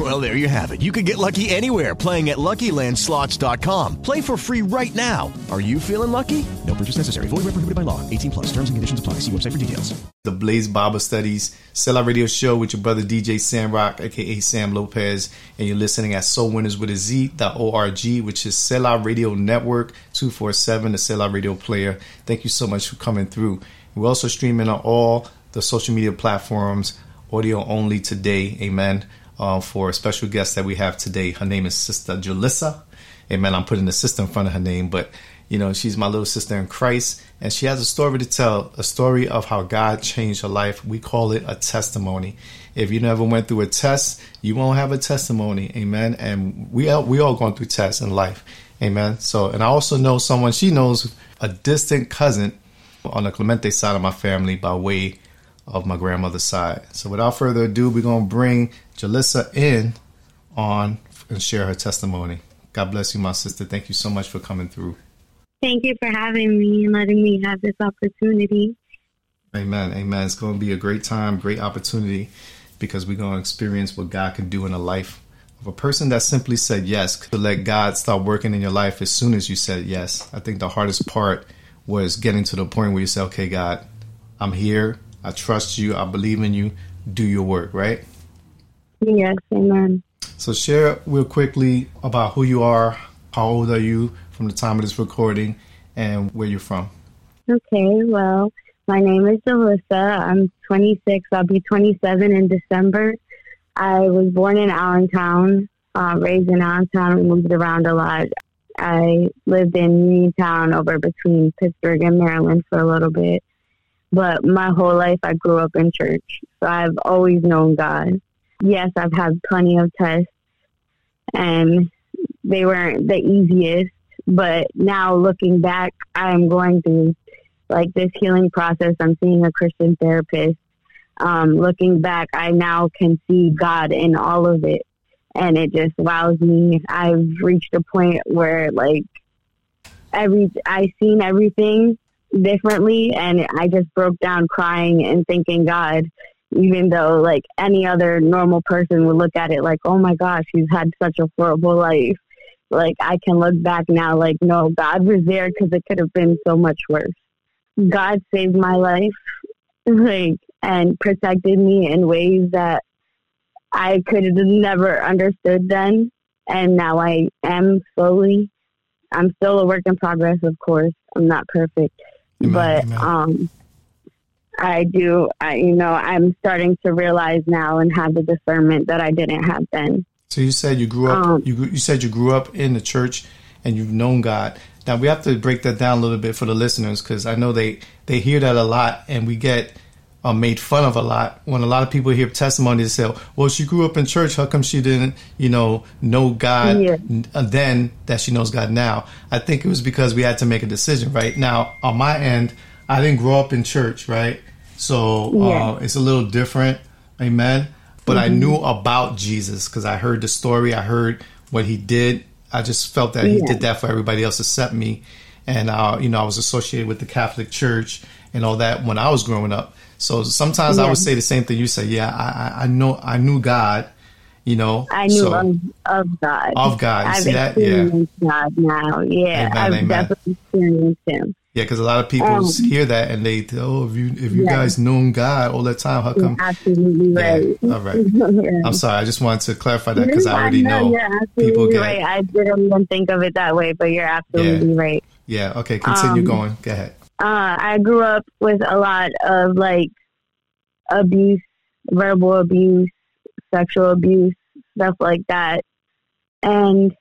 Well, there you have it. You can get lucky anywhere playing at LuckyLandSlots.com. Play for free right now. Are you feeling lucky? No purchase necessary. Void where prohibited by law. 18 plus. Terms and conditions apply. See website for details. The Blaze Bible Studies Selah Radio Show with your brother DJ Sam Rock, aka Sam Lopez, and you're listening at Soul Winners with a Z.org, which is Selah Radio Network 247, the Selah Radio Player. Thank you so much for coming through. We're also streaming on all the social media platforms, audio only today. Amen uh, for a special guest that we have today. Her name is Sister Jaliza. Amen. I'm putting the sister in front of her name, but you know, she's my little sister in Christ, and she has a story to tell, a story of how God changed her life. We call it a testimony. If you never went through a test, you won't have a testimony. Amen. And we all, we all going through tests in life. Amen. So, and I also know someone, she knows a distant cousin on the Clemente side of my family by way of my grandmother's side. So without further ado, we're going to bring Jaliza in on and share her testimony. God bless you, my sister. Thank you so much for coming through. Thank you for having me and letting me have this opportunity. Amen. Amen. It's going to be a great time, great opportunity because we're going to experience what God can do in the life of a person that simply said yes, to let God start working in your life as soon as you said yes. I think the hardest part was getting to the point where you say, okay, God, I'm here. I trust you. I believe in you. Do your work, right? Yes, amen. So share real quickly about who you are, how old are you from the time of this recording, and where you're from. Okay, well, my name is Alyssa. I'm 26. I'll be 27 in December. I was born in Allentown, uh, raised in Allentown, and moved around a lot. I lived in Uniontown over between Pittsburgh and Maryland for a little bit. But my whole life, I grew up in church. So I've always known God. Yes, I've had plenty of tests, and they weren't the easiest. But now looking back, I'm going through like this healing process. I'm seeing a Christian therapist. Um, looking back, I now can see God in all of it. And it just wows me. I've reached a point where like every, I've seen everything differently and I just broke down crying and thanking God, even though like any other normal person would look at it like, oh my gosh, he's had such a horrible life. Like I can look back now, like, no, God was there because it could have been so much worse. God saved my life, like, and protected me in ways that I could have never understood then. And now I am slowly. I'm still a work in progress, of course. I'm not perfect, Amen, but amen. um, I do. I, you know, I'm starting to realize now and have the discernment that I didn't have then. So you said you grew up. Um, you you said you grew up in the church and you've known God. Now we have to break that down a little bit for the listeners because I know they they hear that a lot and we get uh, made fun of a lot when a lot of people hear testimonies they say, "Well, she grew up in church. How come she didn't, you know, know God Yeah. uh, then that she knows God now?" I think it was because we had to make a decision. Right now, on my end, I didn't grow up in church. Right, so Yeah. uh, it's a little different. Amen. But I knew about Jesus because I heard the story. I heard what he did. I just felt that he did that for everybody else except me. And, uh, you know, I was associated with the Catholic Church and all that when I was growing up. So sometimes I would say the same thing you say. Yeah, I, I, I know, I knew God, you know. I knew so, of, of God. Of God. You I've see that? Yeah. experienced God now. Yeah, Amen, I've amen. definitely experienced Him. Yeah, because a lot of people Um, hear that and they, oh, if you if you Yeah. guys known God all that time, how You're come? absolutely Yeah, right. all right. Yeah. I'm sorry. I just wanted to clarify that because I already no, know people get. right. I didn't even think of it that way, but you're absolutely right. Yeah. Okay. Continue Um, going. Go ahead. Uh, I grew up with a lot of like abuse, verbal abuse, sexual abuse, stuff like that. And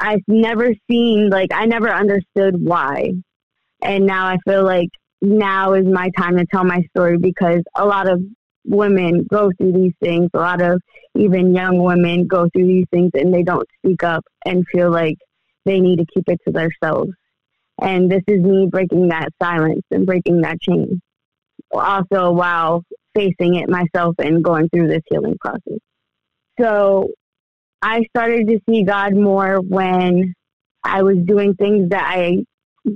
I've never seen, like, I never understood why. And now I feel like now is my time to tell my story because a lot of women go through these things. A lot of even young women go through these things and they don't speak up and feel like they need to keep it to themselves. And this is me breaking that silence and breaking that chain. also while facing it myself and going through this healing process. So I started to see God more when I was doing things that I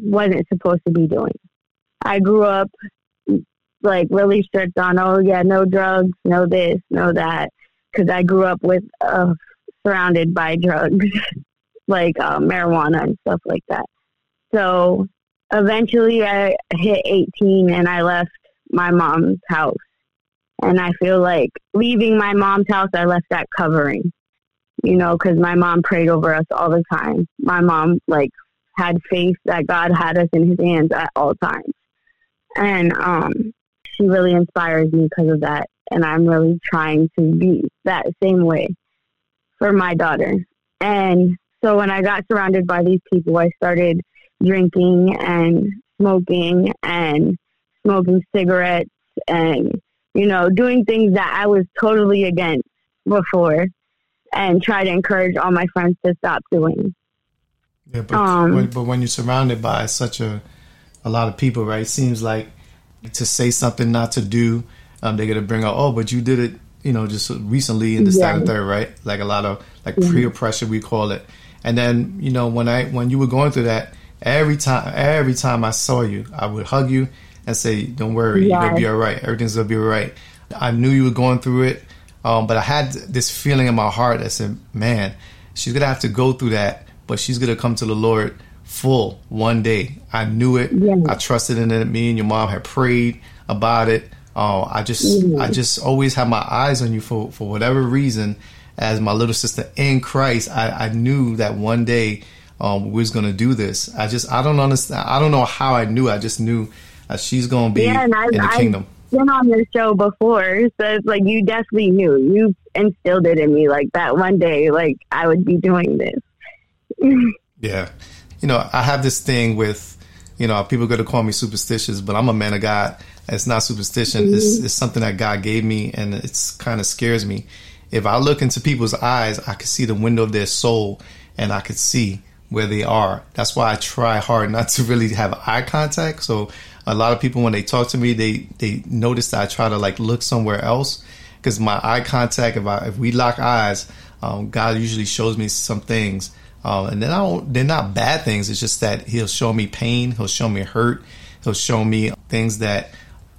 wasn't supposed to be doing. I grew up like really strict on, oh yeah, no drugs, no this, no that, because I grew up with uh, surrounded by drugs like uh, marijuana and stuff like that. So eventually, I hit 18 and I left my mom's house. And I feel like leaving my mom's house, I left that covering, you know, because my mom prayed over us all the time. My mom, like, had faith that God had us in his hands at all times. And um, she really inspires me because of that. And I'm really trying to be that same way for my daughter. And so when I got surrounded by these people, I started drinking and smoking and smoking cigarettes and, you know, doing things that I was totally against before and try to encourage all my friends to stop doing. Yeah, but, um, when, but when you're surrounded by such a, a lot of people, right, it seems like to say something not to do, um, they're going to bring up, oh, but you did it, you know, just recently in the yeah. second, third, right? Like a lot of, like yeah. peer pressure, we call it. And then, you know, when I, when you were going through that, every time, every time I saw you, I would hug you and say, "Don't worry, yes. you're gonna be all right. Everything's gonna be all right." I knew you were going through it, um, but I had this feeling in my heart that said, "Man, she's gonna have to go through that, but she's gonna come to the Lord full one day." I knew it. I trusted in it. Me and your mom had prayed about it. Uh, I just. I just always had my eyes on you for for whatever reason. As my little sister in Christ, I, I knew that one day um, we was gonna do this. I just, I don't understand. I don't know how I knew. I just knew uh, she's going to be yeah, I, in the I've kingdom. Been on this show before, so it's like you definitely knew. You instilled it in me, like that one day, like I would be doing this. yeah, you know, I have this thing with, you know, people going to call me superstitious, but I'm a man of God. It's not superstition. Mm-hmm. It's, it's something that God gave me, and it's kind of scares me. If I look into people's eyes, I can see the window of their soul, and I could see where they are. That's why I try hard not to really have eye contact. So a lot of people when they talk to me, they they notice that I try to like look somewhere else because my eye contact. If I if we lock eyes, um, God usually shows me some things, um, and then I don't. They're not bad things. It's just that He'll show me pain. He'll show me hurt. He'll show me things that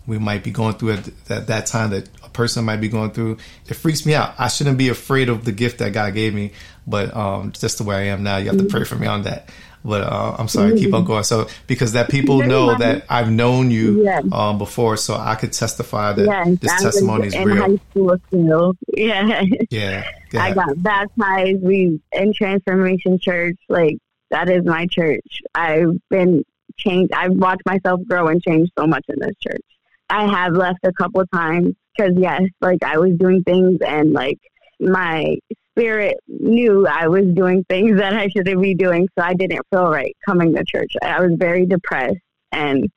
we might be going through at, at that time that a person might be going through. It freaks me out. I shouldn't be afraid of the gift that God gave me, but um, just the way I am now, you have to pray for me on that. But uh, I'm sorry, keep on mm-hmm. going. So because that people know that I've known you yes. um, before, so I could testify that yes, this testimony is real. High school still. Yeah. yeah. yeah. I got baptized. We in Transformation Church. Like that is my church. I've been changed. I've watched myself grow and change so much in this church. I have left a couple times because yes, like I was doing things and like my spirit knew I was doing things that I shouldn't be doing, so I didn't feel right coming to church. I was very depressed, and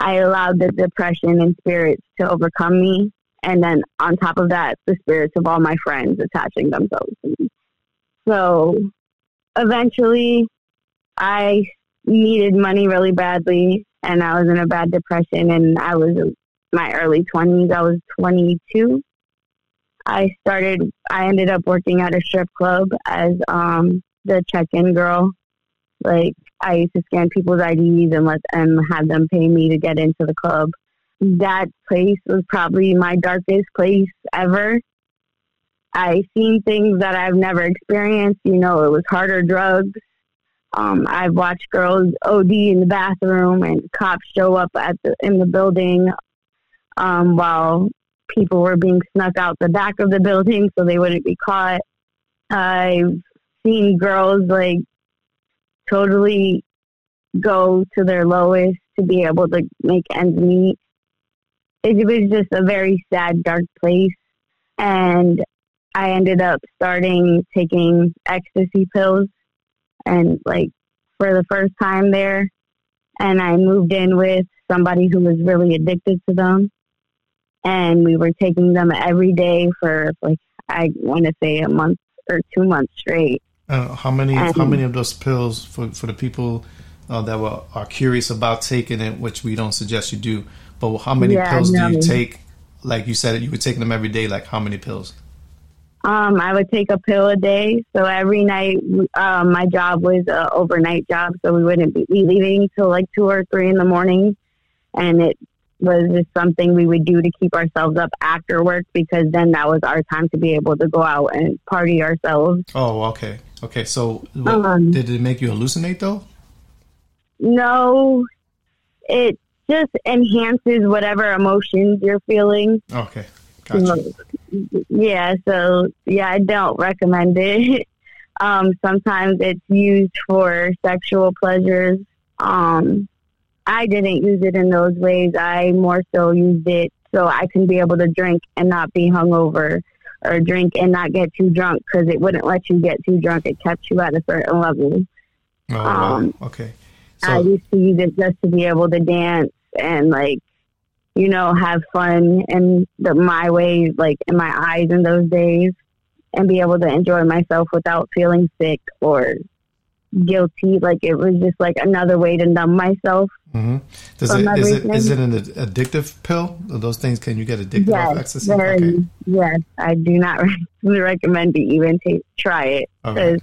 I allowed the depression and spirits to overcome me. And then on top of that, the spirits of all my friends attaching themselves to me. So eventually, I needed money really badly, and I was in a bad depression, and I was in my early 20s. I was 22 I started, I ended up working at a strip club as um, the check in girl. Like, I used to scan people's IDs and let and have them pay me to get into the club. That place was probably my darkest place ever. I seen things that I've never experienced. You know, it was harder drugs. Um, I've watched girls OD in the bathroom and cops show up at the in the building um, while people were being snuck out the back of the building so they wouldn't be caught. I've seen girls like totally go to their lowest to be able to make ends meet. It was just a very sad, dark place. And I ended up starting taking ecstasy pills and like for the first time there. And I moved in with somebody who was really addicted to them and we were taking them every day for like I want to say a month or two months straight. Uh, how many? And, how many of those pills for for the people uh, that were, are curious about taking it, which we don't suggest you do, But how many Yeah, pills do you take? Like you said, you were taking them every day. Like how many pills? Um, I would take a pill a day. So every night, um, my job was a overnight job, so we wouldn't be leaving till like two or three in the morning, and it was just something we would do to keep ourselves up after work because then that was our time to be able to go out and party ourselves. Oh, okay, okay. So what, Um, did it make you hallucinate though? No, it just enhances whatever emotions you're feeling. Okay, gotcha. Yeah, so yeah, I don't recommend it. Um, sometimes it's used for sexual pleasures. Um, I didn't use it in those ways. I more so used it so I can be able to drink and not be hungover, or drink and not get too drunk because it wouldn't let you get too drunk. It kept you at a certain level. Oh, wow. um, Okay. I used to use it just to be able to dance and like, you know, have fun in the my ways, like in my eyes in those days, and be able to enjoy myself without feeling sick or guilty. Like it was just like another way to numb myself. hmm does it is it is it an addictive pill? Are those things can you get addicted off Yes, ecstasy? very, Okay. yes. I do not recommend to even take, try it because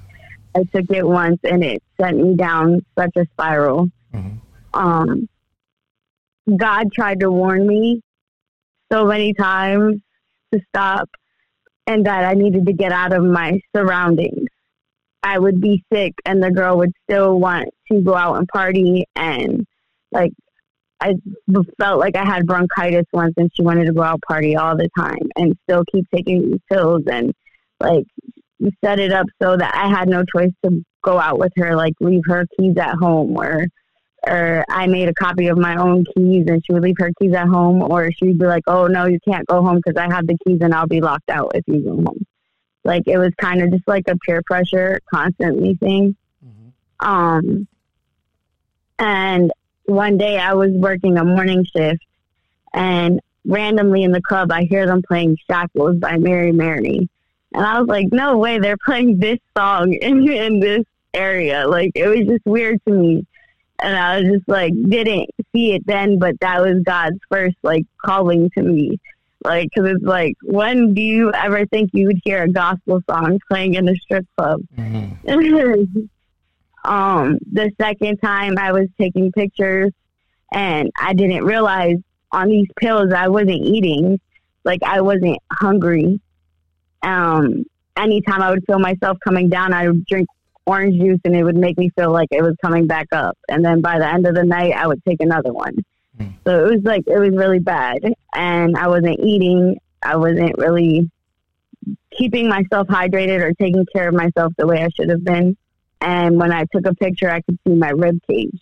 I took it once and it sent me down such a spiral. Mhm. Um, God tried to warn me so many times to stop and that I needed to get out of my surroundings. I would be sick and the girl would still want to go out and party and like I felt like I had bronchitis once and she wanted to go out party all the time and still keep taking these pills and like set it up so that I had no choice to go out with her, like leave her keys at home or or I made a copy of my own keys and she would leave her keys at home or she'd be like, oh no, you can't go home because I have the keys and I'll be locked out if you go home. Like it was kind of just like a peer pressure constantly thing. Um, and one day I was working a morning shift and randomly in the club I hear them playing Shackles by Mary Mary. And I was like, no way, they're playing this song in, in this area. Like, it was just weird to me. And I was just like, didn't see it then, but that was God's first, like, calling to me. Like, cause it's like, when do you ever think you would hear a gospel song playing in a strip club? Mhm. um, the second time I was taking pictures and I didn't realize on these pills I wasn't eating. Like I wasn't hungry. Um, anytime I would feel myself coming down, I would drink orange juice and it would make me feel like it was coming back up. And then by the end of the night, I would take another one. So it was like, it was really bad. And I wasn't eating. I wasn't really keeping myself hydrated or taking care of myself the way I should have been. And when I took a picture, I could see my rib cage.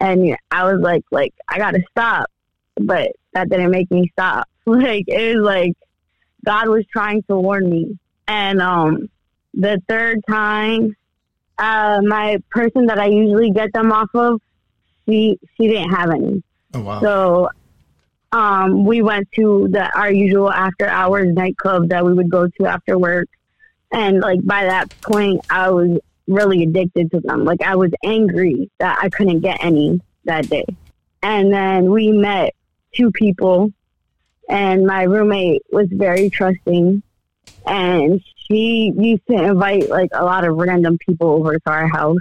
And I was like, like, I gotta stop. But that didn't make me stop. Like, it was like God was trying to warn me. And um, the third time, uh, my person that I usually get them off of, she she didn't have any. Oh wow. So um, we went to the our usual after hours nightclub that we would go to after work, and like by that point, I was really addicted to them. Like I was angry that I couldn't get any that day, and then we met two people, and my roommate was very trusting, and she used to invite like a lot of random people over to our house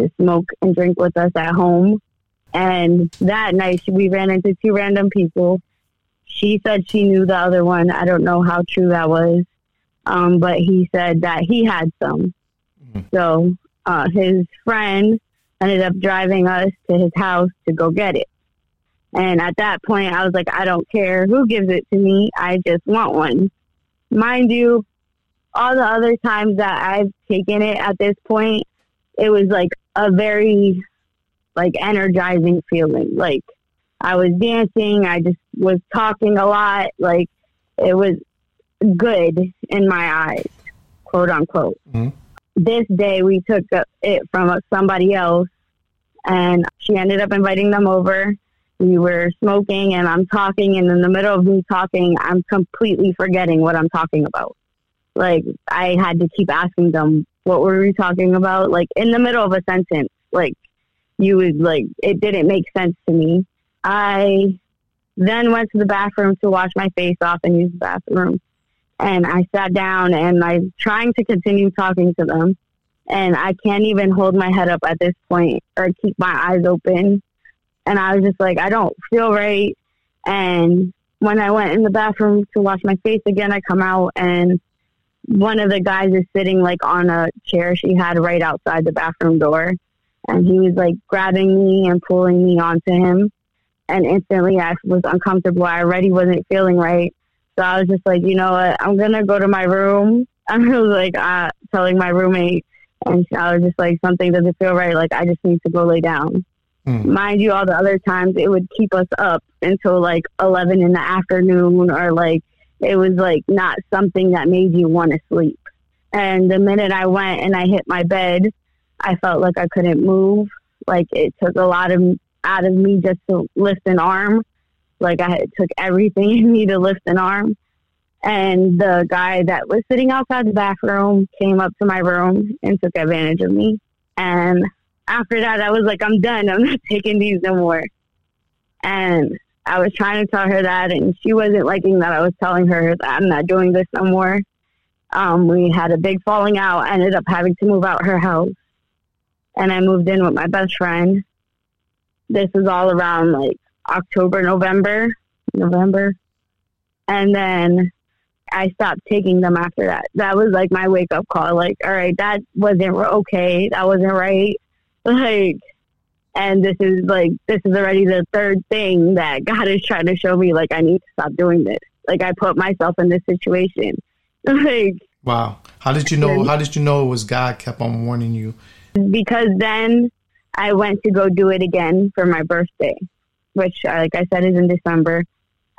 to smoke and drink with us at home. And that night, we ran into two random people. She said she knew the other one. I don't know how true that was, um, but he said that he had some. So uh, his friend ended up driving us to his house to go get it. And at that point, I was like, I don't care who gives it to me. I just want one. Mind you, all the other times that I've taken it at this point, it was like a very like energizing feeling. Like I was dancing, I just was talking a lot. Like it was good in my eyes, quote unquote. Mhm. This day we took it from somebody else, and she ended up inviting them over. We were smoking, and I'm talking, and in the middle of me talking, I'm completely forgetting what I'm talking about. Like I had to keep asking them, "What were we talking about?" Like in the middle of a sentence, like you would like it didn't make sense to me I then went to the bathroom to wash my face off and use the bathroom. And I sat down and I'm trying to continue talking to them. And I can't even hold my head up at this point or keep my eyes open. And I was just like, I don't feel right. And when I went in the bathroom to wash my face again, I come out and one of the guys is sitting like on a chair she had right outside the bathroom door. And he was like grabbing me and pulling me onto him. And instantly I was uncomfortable. I already wasn't feeling right. So I was just like, you know what? I'm going to go to my room. I was like uh, telling my roommate, and I was just like, something doesn't feel right. Like, I just need to go lay down. Mm. Mind you, all the other times it would keep us up until like 11 in the afternoon or like it was like not something that made you want to sleep. And the minute I went and I hit my bed, I felt like I couldn't move. Like it took a lot of out of me just to lift an arm. Like I it took everything in me to lift an arm. And the guy that was sitting outside the bathroom came up to my room and took advantage of me. And after that, I was like, I'm done. I'm not taking these no more. And I was trying to tell her that, and she wasn't liking that I was telling her that I'm not doing this no more. Um, we had a big falling out. I ended up having to move out her house, and I moved in with my best friend. This was all around like October, November, November, and then I stopped taking them after that. That was like my wake up call. Like, all right, that wasn't okay. That wasn't right. Like, and this is like this is already the third thing that God is trying to show me. Like, I need to stop doing this. Like, I put myself in this situation. like, wow. How did you know? How did you know it was God kept on warning you? Because then I went to go do it again for my birthday, which, like I said, is in December.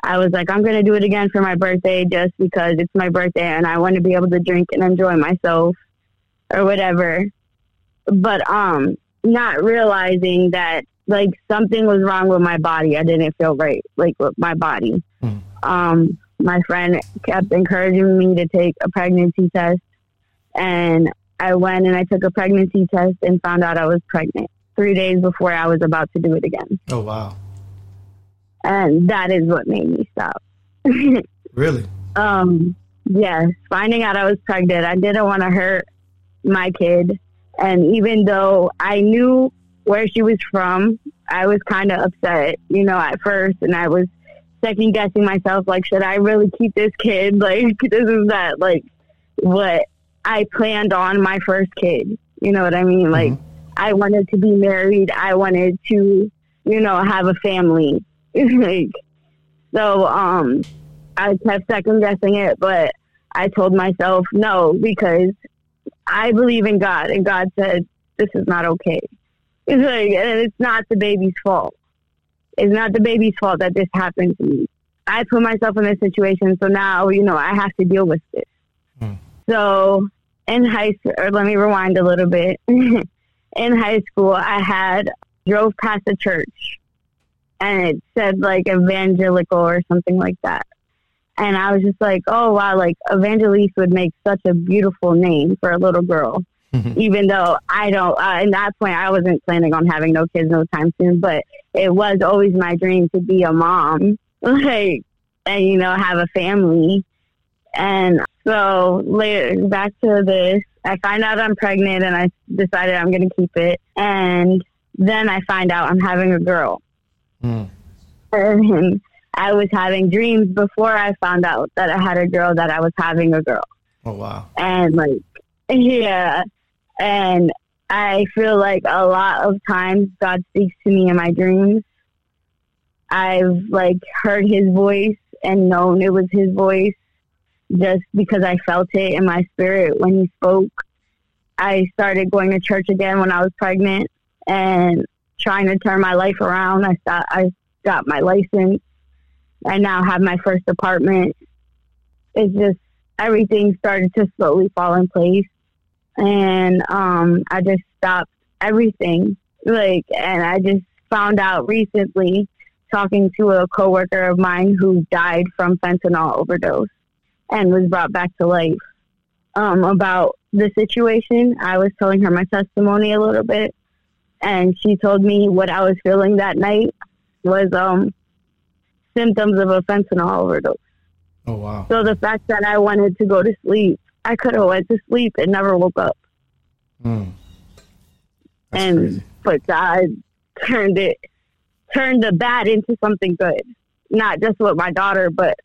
I was like, I'm going to do it again for my birthday just because it's my birthday and I want to be able to drink and enjoy myself or whatever. But um, not realizing that like something was wrong with my body. I didn't feel right, like with my body. Mm. Um, my friend kept encouraging me to take a pregnancy test, and I went and I took a pregnancy test and found out I was pregnant three days before I was about to do it again. Oh wow! And that is what made me stop. really? Um. Yes, finding out I was pregnant, I didn't want to hurt my kid and even though I knew where she was from, I was kind of upset, you know, at first. And I was second guessing myself, like, should I really keep this kid? Like, this is not like what I planned on my first kid. You know what I mean? Like, mm-hmm. I wanted to be married. I wanted to, you know, have a family. like, so, um, I kept second guessing it, but I told myself no because I believe in God, and God said, this is not okay. It's like, and it's not the baby's fault. It's not the baby's fault that this happened to me. I put myself in this situation, so now, you know, I have to deal with this. Hmm. So in high school, or let me rewind a little bit. in high school, I had drove past a church and it said like evangelical or something like that. And I was just like, oh, wow, like Evangeliste would make such a beautiful name for a little girl. Mm-hmm. Even though I don't, uh, in that point, I wasn't planning on having no kids no time soon, but it was always my dream to be a mom, like, and, you know, have a family. And so later, back to this, I find out I'm pregnant and I decided I'm going to keep it. And then I find out I'm having a girl. Mm. And I was having dreams before I found out that I had a girl that I was having a girl. Oh wow. And like yeah. And I feel like a lot of times God speaks to me in my dreams. I've like heard his voice and known it was his voice just because I felt it in my spirit when he spoke. I started going to church again when I was pregnant and trying to turn my life around. I thought I got my license I now have my first apartment. It's just everything started to slowly fall in place, and um, I just stopped everything. Like, and I just found out recently, talking to a coworker of mine who died from fentanyl overdose and was brought back to life. Um, about the situation, I was telling her my testimony a little bit, and she told me what I was feeling that night was um symptoms of a fentanyl overdose. Oh wow. So the fact that I wanted to go to sleep, I could have went to sleep and never woke up. Mm. And crazy. but God turned it turned the bad into something good. Not just with my daughter, but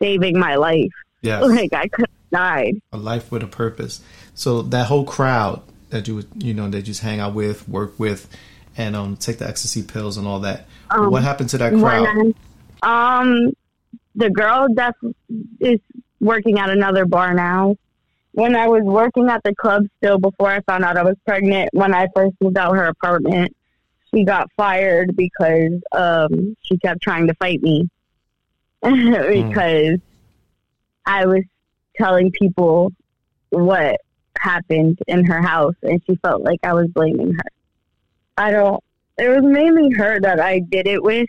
saving my life. Yes. Like I could have died. a life with a purpose. So that whole crowd that you would, you know, that you just hang out with, work with, and um, take the ecstasy pills and all that. Um, what happened to that crowd? Um, the girl that is working at another bar now. When I was working at the club still before I found out I was pregnant, when I first moved out her apartment, she got fired because um, she kept trying to fight me because I was telling people what happened in her house, and she felt like I was blaming her. I don't. It was mainly her that I did it with.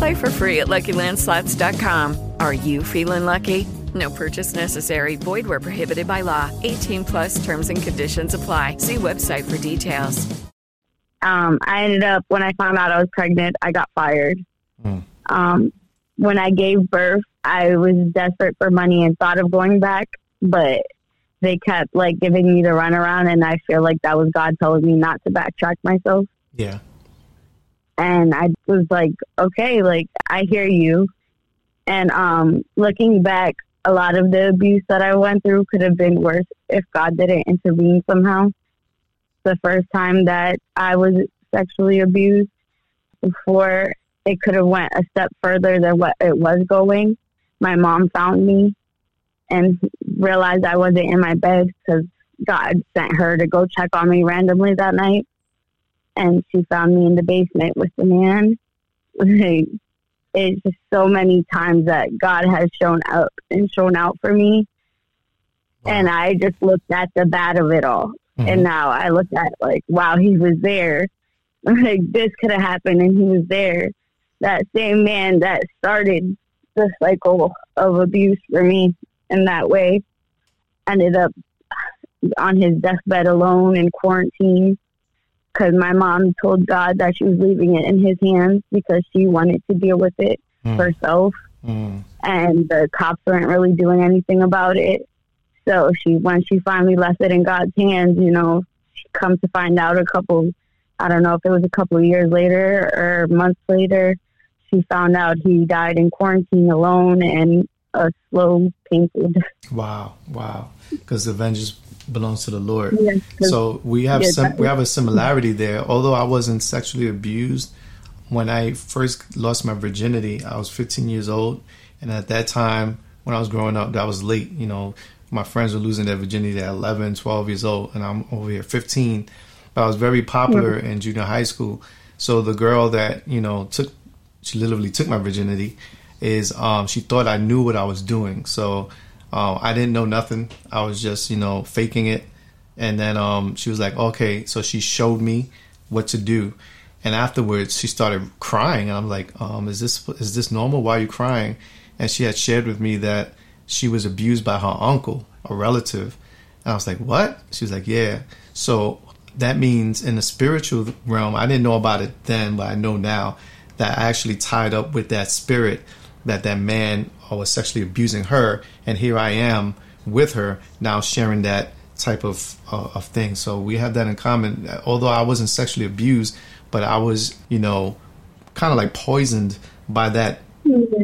Play for free at LuckyLandSlots.com. Are you feeling lucky? No purchase necessary. Void where prohibited by law. 18 plus terms and conditions apply. See website for details. um, I ended up when I found out I was pregnant, I got fired. Mm. Um, when I gave birth, I was desperate for money and thought of going back, but they kept like giving me the runaround, and I feel like that was God telling me not to backtrack myself. Yeah. And I was like, okay, like I hear you. And um, looking back, a lot of the abuse that I went through could have been worse if God didn't intervene somehow. The first time that I was sexually abused, before it could have went a step further than what it was going, my mom found me and realized I wasn't in my bed because God sent her to go check on me randomly that night and she found me in the basement with the man. Like, it's just so many times that God has shown up and shown out for me. And I just looked at the bad of it all. Mm-hmm. And now I look at like, wow, he was there. Like this could have happened and he was there. That same man that started the cycle of abuse for me in that way ended up on his deathbed alone in quarantine because my mom told God that she was leaving it in his hands because she wanted to deal with it Mm. herself. Mm. And the cops weren't really doing anything about it. So she, when she finally left it in God's hands, you know, she come to find out a couple, I don't know if it was a couple of years later or months later, she found out he died in quarantine alone and a slow, painful death. Wow. Wow. Because the vengeance belongs to the Lord. Yes, So we have some, we have a similarity there. Although I wasn't sexually abused, when I first lost my virginity, I was 15 years old, and at that time, when I was growing up, that was late. You know, my friends were losing their virginity at 11, 12 years old, and I'm over here 15. But I was very popular in junior high school. So the girl that you know took, she literally took my virginity, is um, she thought I knew what I was doing. So um, I didn't know nothing. I was just you know faking it. And then um, she was like, okay. So she showed me what to do. And afterwards, she started crying. And I'm like, um, is this is this normal? Why are you crying? And she had shared with me that she was abused by her uncle, a relative. And I was like, what? She was like, yeah. So that means in the spiritual realm, I didn't know about it then, but I know now that I actually tied up with that spirit that that man was sexually abusing her. And here I am with her now sharing that type of uh, of thing. So we have that in common. Although I wasn't sexually abused, but I was, you know, kind of like poisoned by that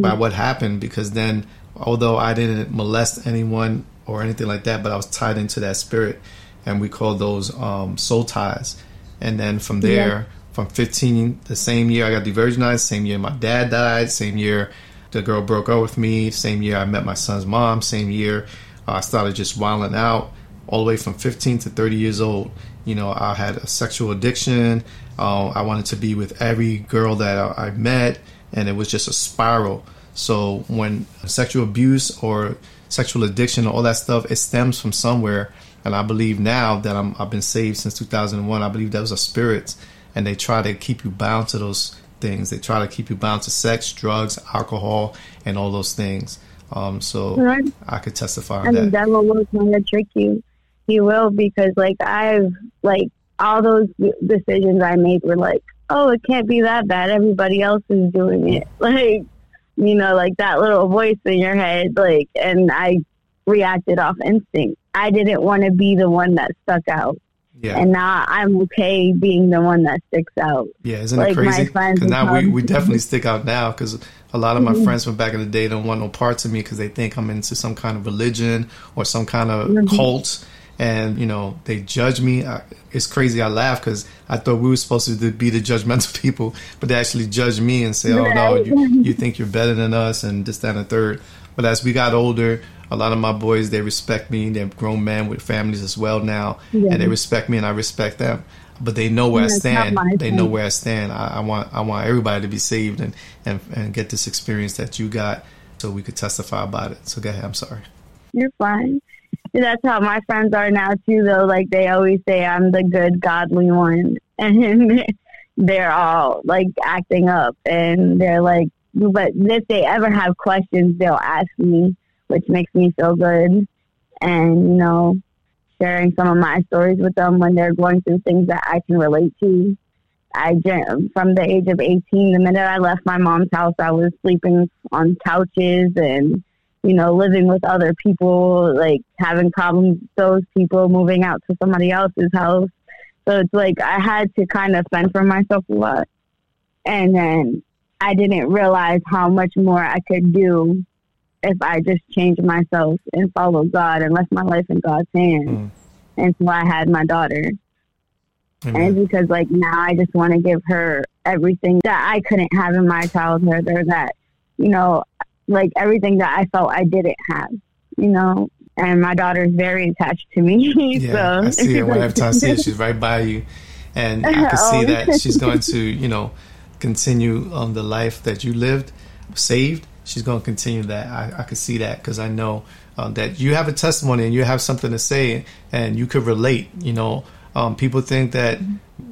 by what happened because then although I didn't molest anyone or anything like that, but I was tied into that spirit and we call those um, soul ties. And then from there, from 15, the same year I got de-virginized, same year my dad died, same year the girl broke up with me, same year I met my son's mom, same year uh, I started just wilding out all the way from 15 to 30 years old. You know, I had a sexual addiction. Uh, I wanted to be with every girl that I, I met, and it was just a spiral. So when sexual abuse or sexual addiction, all that stuff, it stems from somewhere. And I believe now that I'm, I've been saved since 2001, I believe that was a spirit, and they try to keep you bound to those things. They try to keep you bound to sex, drugs, alcohol, and all those things. Um, so Right. I could testify on And the that. devil will try to trick you. He will because, like, I've like all those decisions I made were like, oh, it can't be that bad. Everybody else is doing it. Like, you know, like that little voice in your head. Like, and I reacted off instinct. I didn't want to be the one that stuck out. Yeah. And now I'm okay being the one that sticks out. Yeah, isn't Like it crazy? Because now we, we definitely stick out now because a lot of my Mhm. friends from back in the day don't want no parts of me because they think I'm into some kind of religion or some kind of Mhm. cult. And, you know, they judge me. I, it's crazy. I laugh because I thought we were supposed to be the judgmental people, but they actually judge me and say, oh, no, you, you think you're better than us and this, that, and the third. But as we got older, a lot of my boys, they respect me. They're grown men with families as well now. Yeah. And they respect me and I respect them. But they know where I stand. They know where I stand. I, I want I want everybody to be saved and, and and get this experience that you got, so we could testify about it. So go ahead. I'm sorry. You're fine. That's how my friends are now too. Though, like they always say, I'm the good, godly one, and they're all like acting up, and they're like, but if they ever have questions, they'll ask me, which makes me feel good, and you know, sharing some of my stories with them when they're going through things that I can relate to. I from the age of 18, the minute I left my mom's house, I was sleeping on couches and you know, living with other people, like having problems with those people, moving out to somebody else's house. So it's like I had to kind of fend for myself a lot. And then I didn't realize how much more I could do if I just changed myself and followed God and left my life in God's hands. Mm. Until I had my daughter. And because like now I just want to give her everything that I couldn't have in my childhood or that, you know, like everything that I felt I didn't have, you know. And my daughter's very attached to me. Yeah, so I see it whenever I see it. She's right by you, and I can see Oh. that she's going to, you know, continue on the life that you lived, saved. She's going to continue that. I, I could see that because I know um, that you have a testimony and you have something to say, and you could relate. You know, um, people think that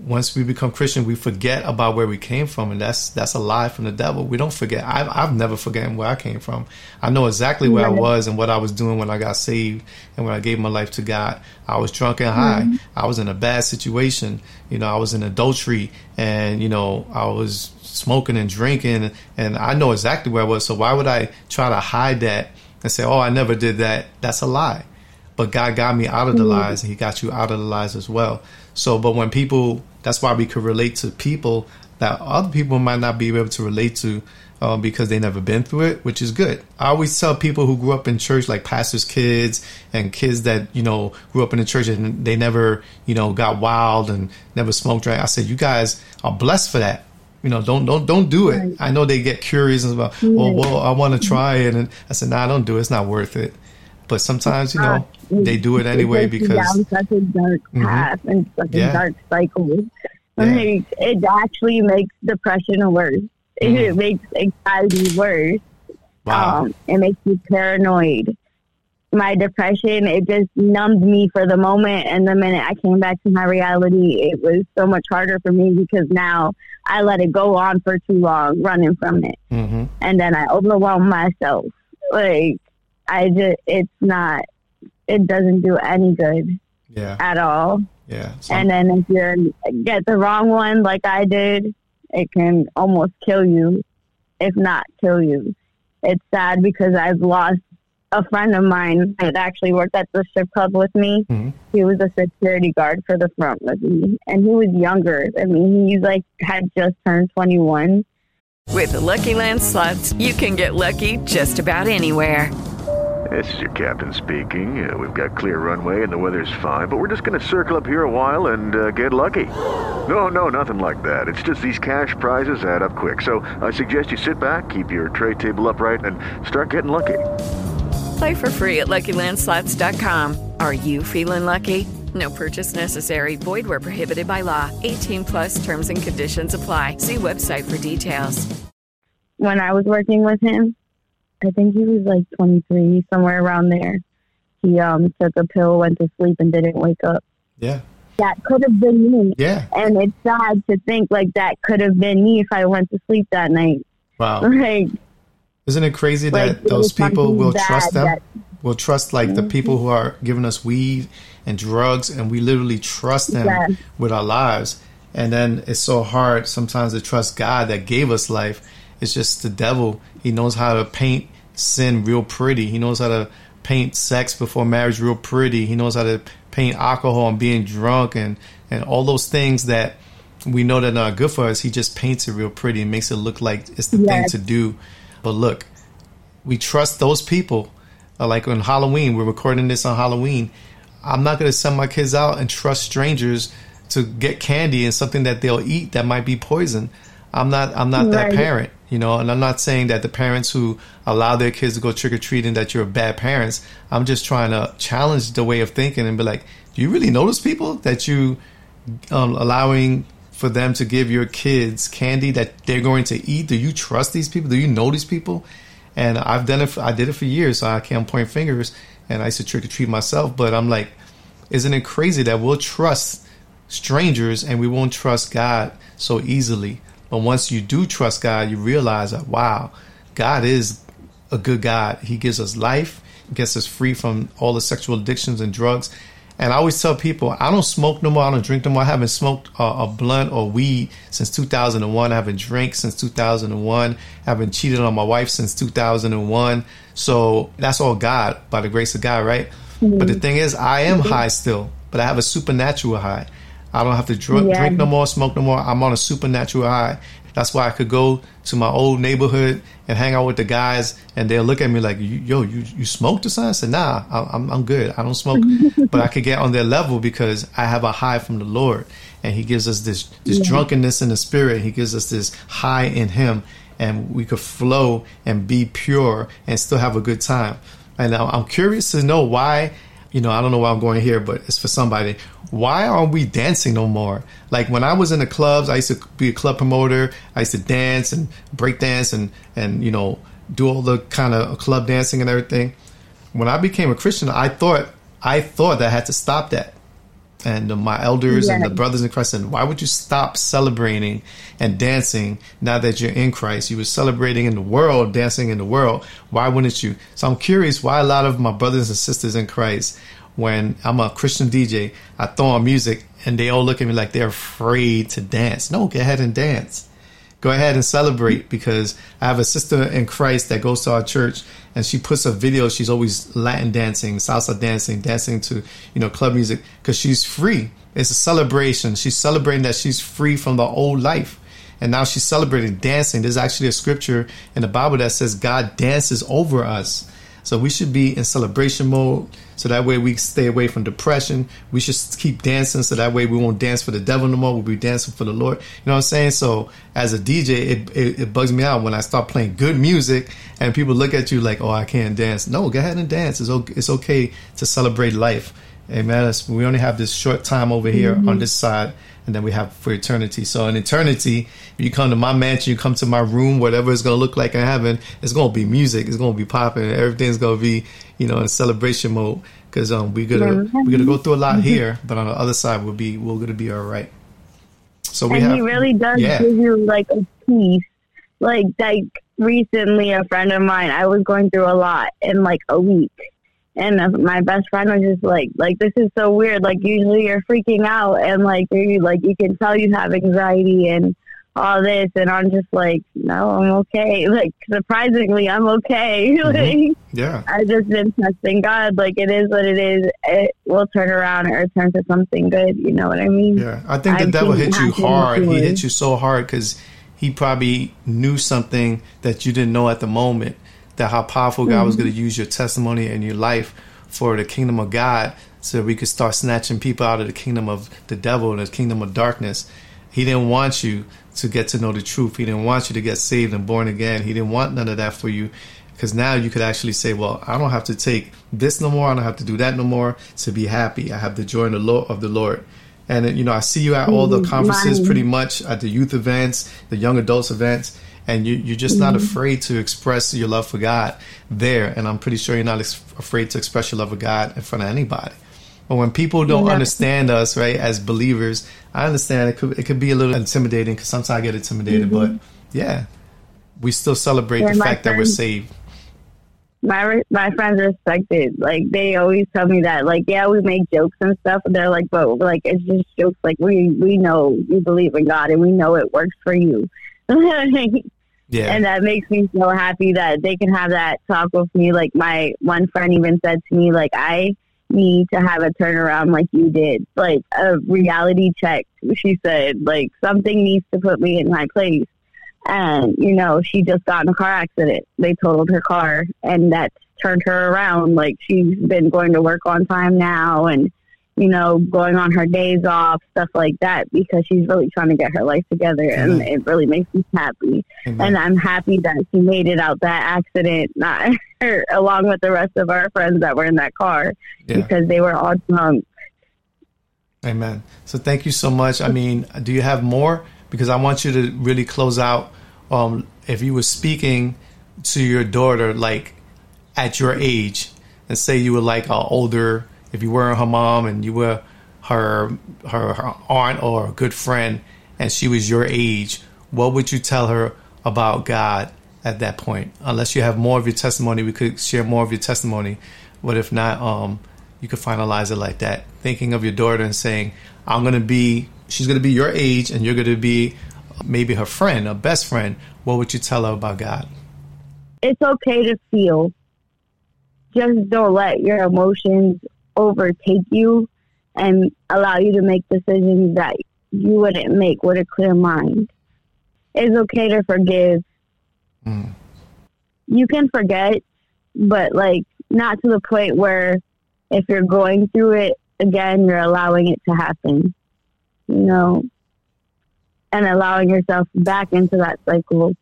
once we become Christian, we forget about where we came from, and that's that's a lie from the devil. We don't forget. I've I've never forgotten where I came from. I know exactly where I was and what I was doing when I got saved and when I gave my life to God. I was drunk and high. Mhm. I was in a bad situation. You know, I was in adultery, and you know, I was smoking and drinking, and I know exactly where I was. So why would I try to hide that and say, "Oh, I never did that"? That's a lie. But God got me out of the Mhm. lies, and He got you out of the lies as well. So, but when people, that's why we could relate to people that other people might not be able to relate to um, because they never been through it, which is good. I always tell people who grew up in church, like pastors' kids and kids that you know grew up in the church and they never, you know, got wild and never smoked, drank. I said, you guys are blessed for that. You know, don't don't don't do it. I know they get curious and about, oh Right. well, I want to try it, and I said, "No, nah, don't do it. It's not worth it. But sometimes, you know, they do it anyway It because down such a dark Mhm. path and such Yeah. a dark cycle. Yeah. Like, it actually makes depression worse. It Mhm. makes anxiety worse. Wow. Um, it makes you paranoid. My depression, it just numbed me for the moment. And the minute I came back to my reality, it was so much harder for me because now I let it go on for too long, running from it. hmm And then I overwhelm myself. Like, I just, it's not, it doesn't do any good yeah, at all. yeah. So- And then if you get the wrong one, like I did, it can almost kill you, if not kill you. It's sad because I've lost a friend of mine that actually worked at the strip club with me. Mhm. He was a security guard for the front with me, and he was younger I mean, He like had just turned twenty one. With the Lucky Land slots, you can get lucky just about anywhere. This is your captain speaking. Uh, we've got clear runway and the weather's fine, but we're just going to circle up here a while and uh, get lucky. No, no, nothing like that. It's just these cash prizes add up quick. So I suggest you sit back, keep your tray table upright, and start getting lucky. Play for free at LuckyLandSlots.com. Are you feeling lucky? No purchase necessary. Void where prohibited by law. 18 plus terms and conditions apply. See website for details. when I was working with him. I think he was like 23, somewhere around there. he um took a pill, went to sleep, and didn't wake up. Yeah. That could have been me. Yeah. And it's sad to think like that could have been me if I went to sleep that night. Wow. Like, Isn't it crazy that Like, it those people will bad trust them? that- will trust like the mm-hmm. people who are giving us weed and drugs, and we literally trust them Yeah. with our lives. And then it's so hard sometimes to trust God that gave us life. It's just the devil. He knows how to paint sin real pretty. He knows how to paint sex before marriage real pretty. He knows how to paint alcohol and being drunk and, and all those things that we know that are not good for us. He just paints it real pretty and makes it look like it's the thing to do. But look, we trust those people. Uh, like on Halloween, we're recording this on Halloween. I'm not going to send my kids out and trust strangers to get candy and something that they'll eat that might be poison. I'm not. I'm not that parent, you know. And I'm not saying that the parents who allow their kids to go trick or treating that you're bad parents. I'm just trying to challenge the way of thinking and be like, do you really know those people that you um, allowing for them to give your kids candy that they're going to eat? Do you trust these people? Do you know these people? And I've done it. For, I did it for years, so I can't point fingers. And I used to trick or treat myself. But I'm like, isn't it crazy that we'll trust strangers and we won't trust God so easily? But once you do trust God, you realize that wow, God is a good God. He gives us life, gets us free from all the sexual addictions and drugs. And I always tell people, I don't smoke no more. I don't drink no more. I haven't smoked a, a blunt or weed since 2001. I haven't drank since 2001. I haven't cheated on my wife since 2001. So that's all God, by the grace of God, right? Mm-hmm. But the thing is, I am mm-hmm. high still, but I have a supernatural high. I don't have to drink, Yeah. drink no more, smoke no more. I'm on a supernatural high. That's why I could go to my old neighborhood and hang out with the guys, and they'll look at me like, "Yo, you you smoked or something?" I said, "Nah, I- I'm I'm good. I don't smoke." but I could get on their level because I have a high from the Lord, and He gives us this this drunkenness in the spirit. He gives us this high in Him, and we could flow and be pure and still have a good time. And I'm curious to know why you know, I don't know why I'm going here, but it's for somebody. Why aren't we dancing no more? Like when I was in the clubs, I used to be a club promoter. I used to dance and break dance and, and, you know, do all the kind of club dancing and everything. When I became a Christian, I thought, I thought that I had to stop that. And my elders and the brothers in Christ said, why would you stop celebrating and dancing now that you're in Christ? You were celebrating in the world, dancing in the world. Why wouldn't you? So I'm curious why a lot of my brothers and sisters in Christ, when I'm a Christian DJ, I throw on music and they all look at me like they're afraid to dance. No, go ahead and dance go ahead and celebrate because I have a sister in Christ that goes to our church and she puts a video. She's always Latin dancing, salsa dancing, dancing to, you know, club music because she's free. It's a celebration. She's celebrating that she's free from the old life. And now she's celebrating dancing. There's actually a scripture in the Bible that says God dances over us. So we should be in celebration mode. So that way we stay away from depression. We should keep dancing. So that way we won't dance for the devil no more. We'll be dancing for the Lord. You know what I'm saying? So as a DJ, it, it, it bugs me out when I start playing good music and people look at you like, oh, I can't dance. No, go ahead and dance. It's okay, it's okay to celebrate life. Amen. We only have this short time over here mm-hmm. on this side, and then we have for eternity. So in eternity, if you come to my mansion, you come to my room, whatever it's gonna look like in heaven, it's gonna be music. It's gonna be popping. Everything's gonna be, you know, in celebration mode. Because um, we're gonna we're gonna go through a lot here, but on the other side, we'll be we're gonna be all right. So we and have he really does yeah. give you like a peace. Like like recently, a friend of mine, I was going through a lot in like a week, and uh, my best friend was just like, like this is so weird. Like usually you're freaking out, and like you like you can tell you have anxiety and all this, and I'm just like, no, I'm okay. Like surprisingly, I'm okay. like yeah. I just been trusting God. Like it is what it is. It will turn around or turn to something good. You know what I mean? Yeah, I think the I've devil hit you hard. He hit you so hard because he probably knew something that you didn't know at the moment. That how powerful God Mm-hmm. was going to use your testimony and your life for the kingdom of God, so we could start snatching people out of the kingdom of the devil and the kingdom of darkness. He didn't want you to get to know the truth. He didn't want you to get saved and born again. He didn't want none of that for you. Because now you could actually say, well, I don't have to take this no more. I don't have to do that no more to be happy. I have the joy the Lord of the Lord. And, you know, I see you at all the Mhm. conferences pretty much at the youth events, the young adults events. and you, you're just not afraid to express your love for God there. And I'm pretty sure you're not ex- afraid to express your love for God in front of anybody. But when people don't Yeah. understand us, right, as believers, I understand it could it could be a little intimidating because sometimes I get intimidated. But mm-hmm. yeah, we still celebrate Yeah, the fact that we're saved. my my friends respect it. Like they always tell me that. Like yeah, we make jokes and stuff. And they're like, but like it's just jokes. Like we we know you believe in God and we know it works for you. Yeah, And that makes me so happy that they can have that talk with me. Like my one friend even said to me, like I need to have a turnaround like you did, like a reality check. She said, like something needs to put me in my place. And you know, she just got in a car accident. They totaled her car, and that turned her around. Like she's been going to work on time now, and you know, going on her days off, stuff like that, because she's really trying to get her life together, and Mhm. it really makes me happy. Amen. And I'm happy that she made it out that accident, not her, along with the rest of our friends that were in that car, Yeah. because they were all drunk. Amen. So thank you so much. I mean, do you have more? Because I want you to really close out. Um, if you were speaking to your daughter, like at your age, and say you were like an older, if you weren't her mom and you were her, her her aunt or a good friend, and she was your age, what would you tell her about God at that point? Unless you have more of your testimony, we could share more of your testimony. But if not, um, you could finalize it like that. Thinking of your daughter and saying, I'm going to be, she's going to be your age and you're going to be maybe her friend, a best friend. What would you tell her about God? It's okay to feel. Just don't let your emotions overtake you and allow you to make decisions that you wouldn't make with a clear mind. It's okay to forgive. Mm. You can forget, but like not to the point where if you're going through it again, you're allowing it to happen, you know, and allowing yourself back into that cycle.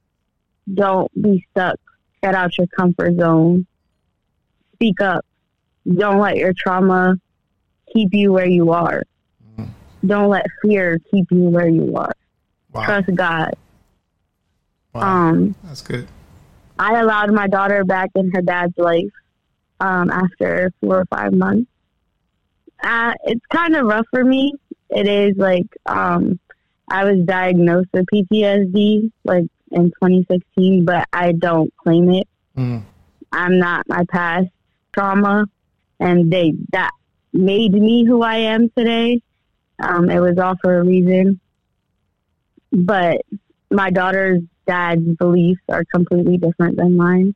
Don't be stuck. Get out your comfort zone. Speak up. Don't let your trauma keep you where you are. Don't let fear keep you where you are. Wow. Trust God. wow. Um, That's good. I allowed my daughter back in her dad's life um, after four or five months. Uh, it's kind of rough for me. It is like um, I was diagnosed with PTSD like in 2016, but I don't claim it. Mm. I'm not my past trauma, and they that made me who I am today. Um, it was all for a reason, but my daughter's dad's beliefs are completely different than mine,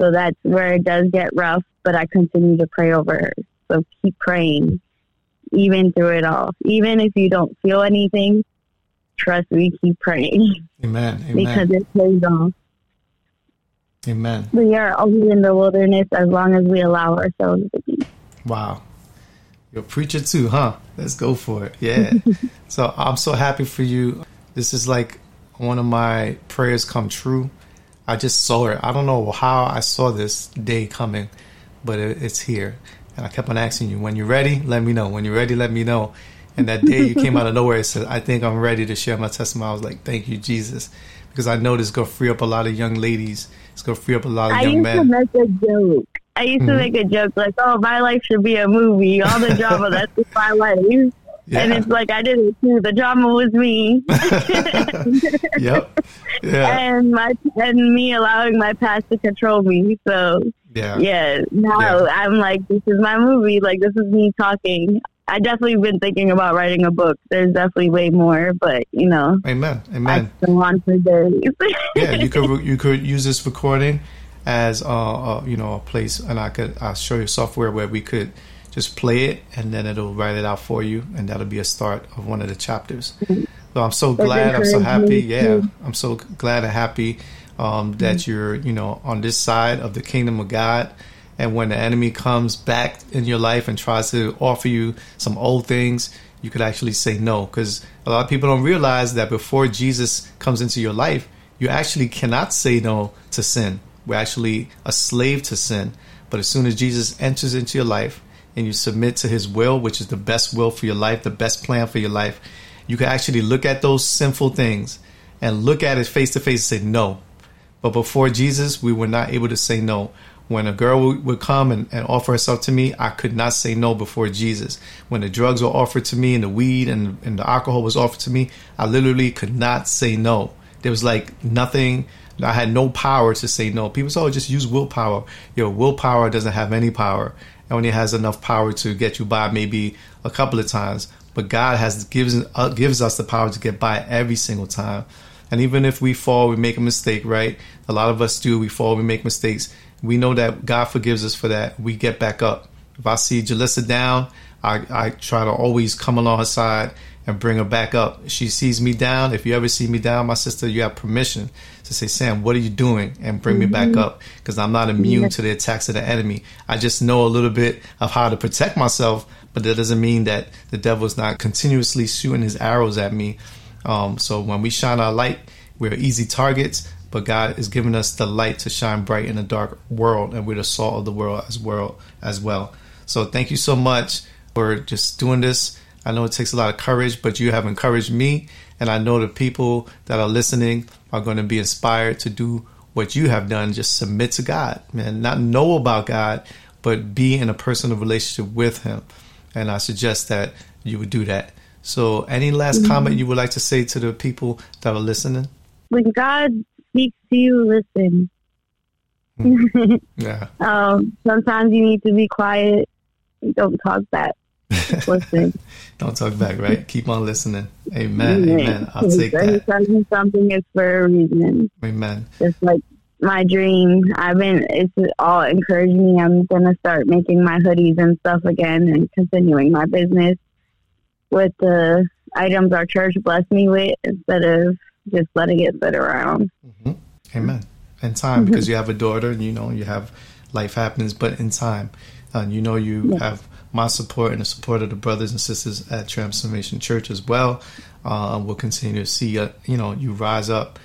so that's where it does get rough. But I continue to pray over her, so keep praying, even through it all. Even if you don't feel anything, trust me, keep praying Amen. because Amen. it pays off. Amen. We are only in the wilderness as long as we allow ourselves to be. Wow. You're a preacher too, huh? Let's go for it. Yeah. so I'm so happy for you. This is like one of my prayers come true. I just saw it. I don't know how I saw this day coming, but it's here. And I kept on asking you, when you're ready, let me know. When you're ready, let me know. And that day you came out of nowhere and said, I think I'm ready to share my testimony. I was like, thank you, Jesus. Because I know this is going to free up a lot of young ladies. It's going to free up a lot of I young used to make a joke. I used to Mhm. make a joke like, "Oh, my life should be a movie. All the drama that's in my life." And it's like I did it too. The drama was me, yep. Yeah. and my and me allowing my past to control me. So Yeah. yeah, now Yeah. I'm like, this is my movie. Like this is me talking. I definitely been thinking about writing a book. There's definitely way more, but you know, Amen. Amen. I still on for days. yeah, you could you could use this recording as uh, uh, you know a place, and I could I'll show you software where we could just play it, and then it'll write it out for you, and that'll be a start of one of the chapters. So I'm so That's glad, I'm so happy. Yeah. I'm so glad and happy um, that you're you know on this side of the kingdom of God. And when the enemy comes back in your life and tries to offer you some old things, you could actually say no. Because a lot of people don't realize that before Jesus comes into your life, you actually cannot say no to sin. We're actually a slave to sin. But as soon as Jesus enters into your life and you submit to his will, which is the best will for your life, the best plan for your life, you can actually look at those sinful things and look at it face to face and say no. But before Jesus, we were not able to say no. When a girl would come and, and, offer herself to me, I could not say no before Jesus. When the drugs were offered to me and the weed and, and the alcohol was offered to me, I literally could not say no. There was like nothing. I had no power to say no. People say, oh, just use willpower. Your willpower doesn't have any power. and when It has enough power to get you by maybe a couple of times. But God has gives, uh, gives us the power to get by every single time. And even if we fall, we make a mistake, right? A lot of us do. We fall, we make mistakes. We know that God forgives us for that. We get back up. If I see Jaliza down, I, I try to always come along her side and bring her back up. She sees me down. If you ever see me down, my sister, you have permission to say, Sam, what are you doing? And bring mm-hmm. me back mm-hmm. up because I'm not immune to the attacks of the enemy. I just know a little bit of how to protect myself, but that doesn't mean that the devil is not continuously shooting his arrows at me um, so when we shine our light, we're easy targets, but God is giving us the light to shine bright in a dark world, and we're the salt of the world as well. As well. So thank you so much for just doing this. I know it takes a lot of courage, but you have encouraged me, and I know the people that are listening are going to be inspired to do what you have done. Just submit to God, man. Not know about God, but be in a personal relationship with Him. And I suggest that you would do that. So, any last mm-hmm. comment you would like to say to the people that are listening? When God speaks to you, listen. Mm. yeah. um, sometimes you need to be quiet. Don't talk back. Listen. Don't talk back, right? Keep on listening. Amen. Amen. Amen. I'll take that. Telling something is for a reason. Amen. Just like my dream. I've been, it's all encouraged me. I'm going to start making my hoodies and stuff again and continuing my business with the items our church blessed me with instead of just letting it sit around. Mm-hmm. Amen. In time, mm-hmm. because you have a daughter and you know you have life happens, but in time, and you know you yeah. have my support and the support of the brothers and sisters at Transformation Church as well. Uh, we'll continue to see uh, you know you rise up,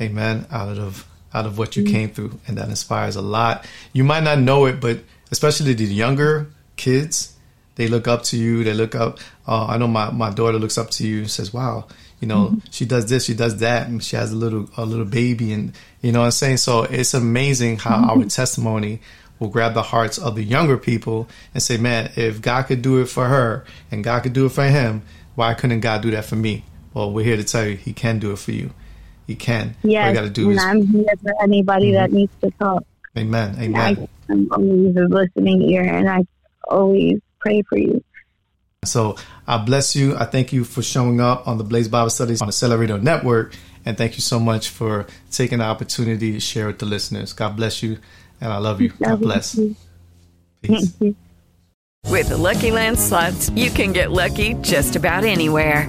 amen, out of out of what you mm-hmm. came through, and that inspires a lot. You might not know it, but especially the younger kids, they look up to you. They look up. Uh, I know my, my daughter looks up to you and says, "Wow, you know, mm-hmm. she does this, she does that, and she has a little a little baby." And you know, what I'm saying so. It's amazing how mm-hmm. our testimony will grab the hearts of the younger people and say, "Man, if God could do it for her and God could do it for him, why couldn't God do that for me?" Well, we're here to tell you, He can do it for you. He can. Yeah, got to do and is, I'm here for anybody mm-hmm. that needs to talk. Amen. Amen. I, I'm always a listening ear, and I always pray for you. So I bless you. I thank you for showing up on the Blaze Bible Studies on the Accelerator Network. And thank you so much for taking the opportunity to share with the listeners. God bless you. And I love you. God bless. You. Peace. With the Lucky Land slots, you can get lucky just about anywhere.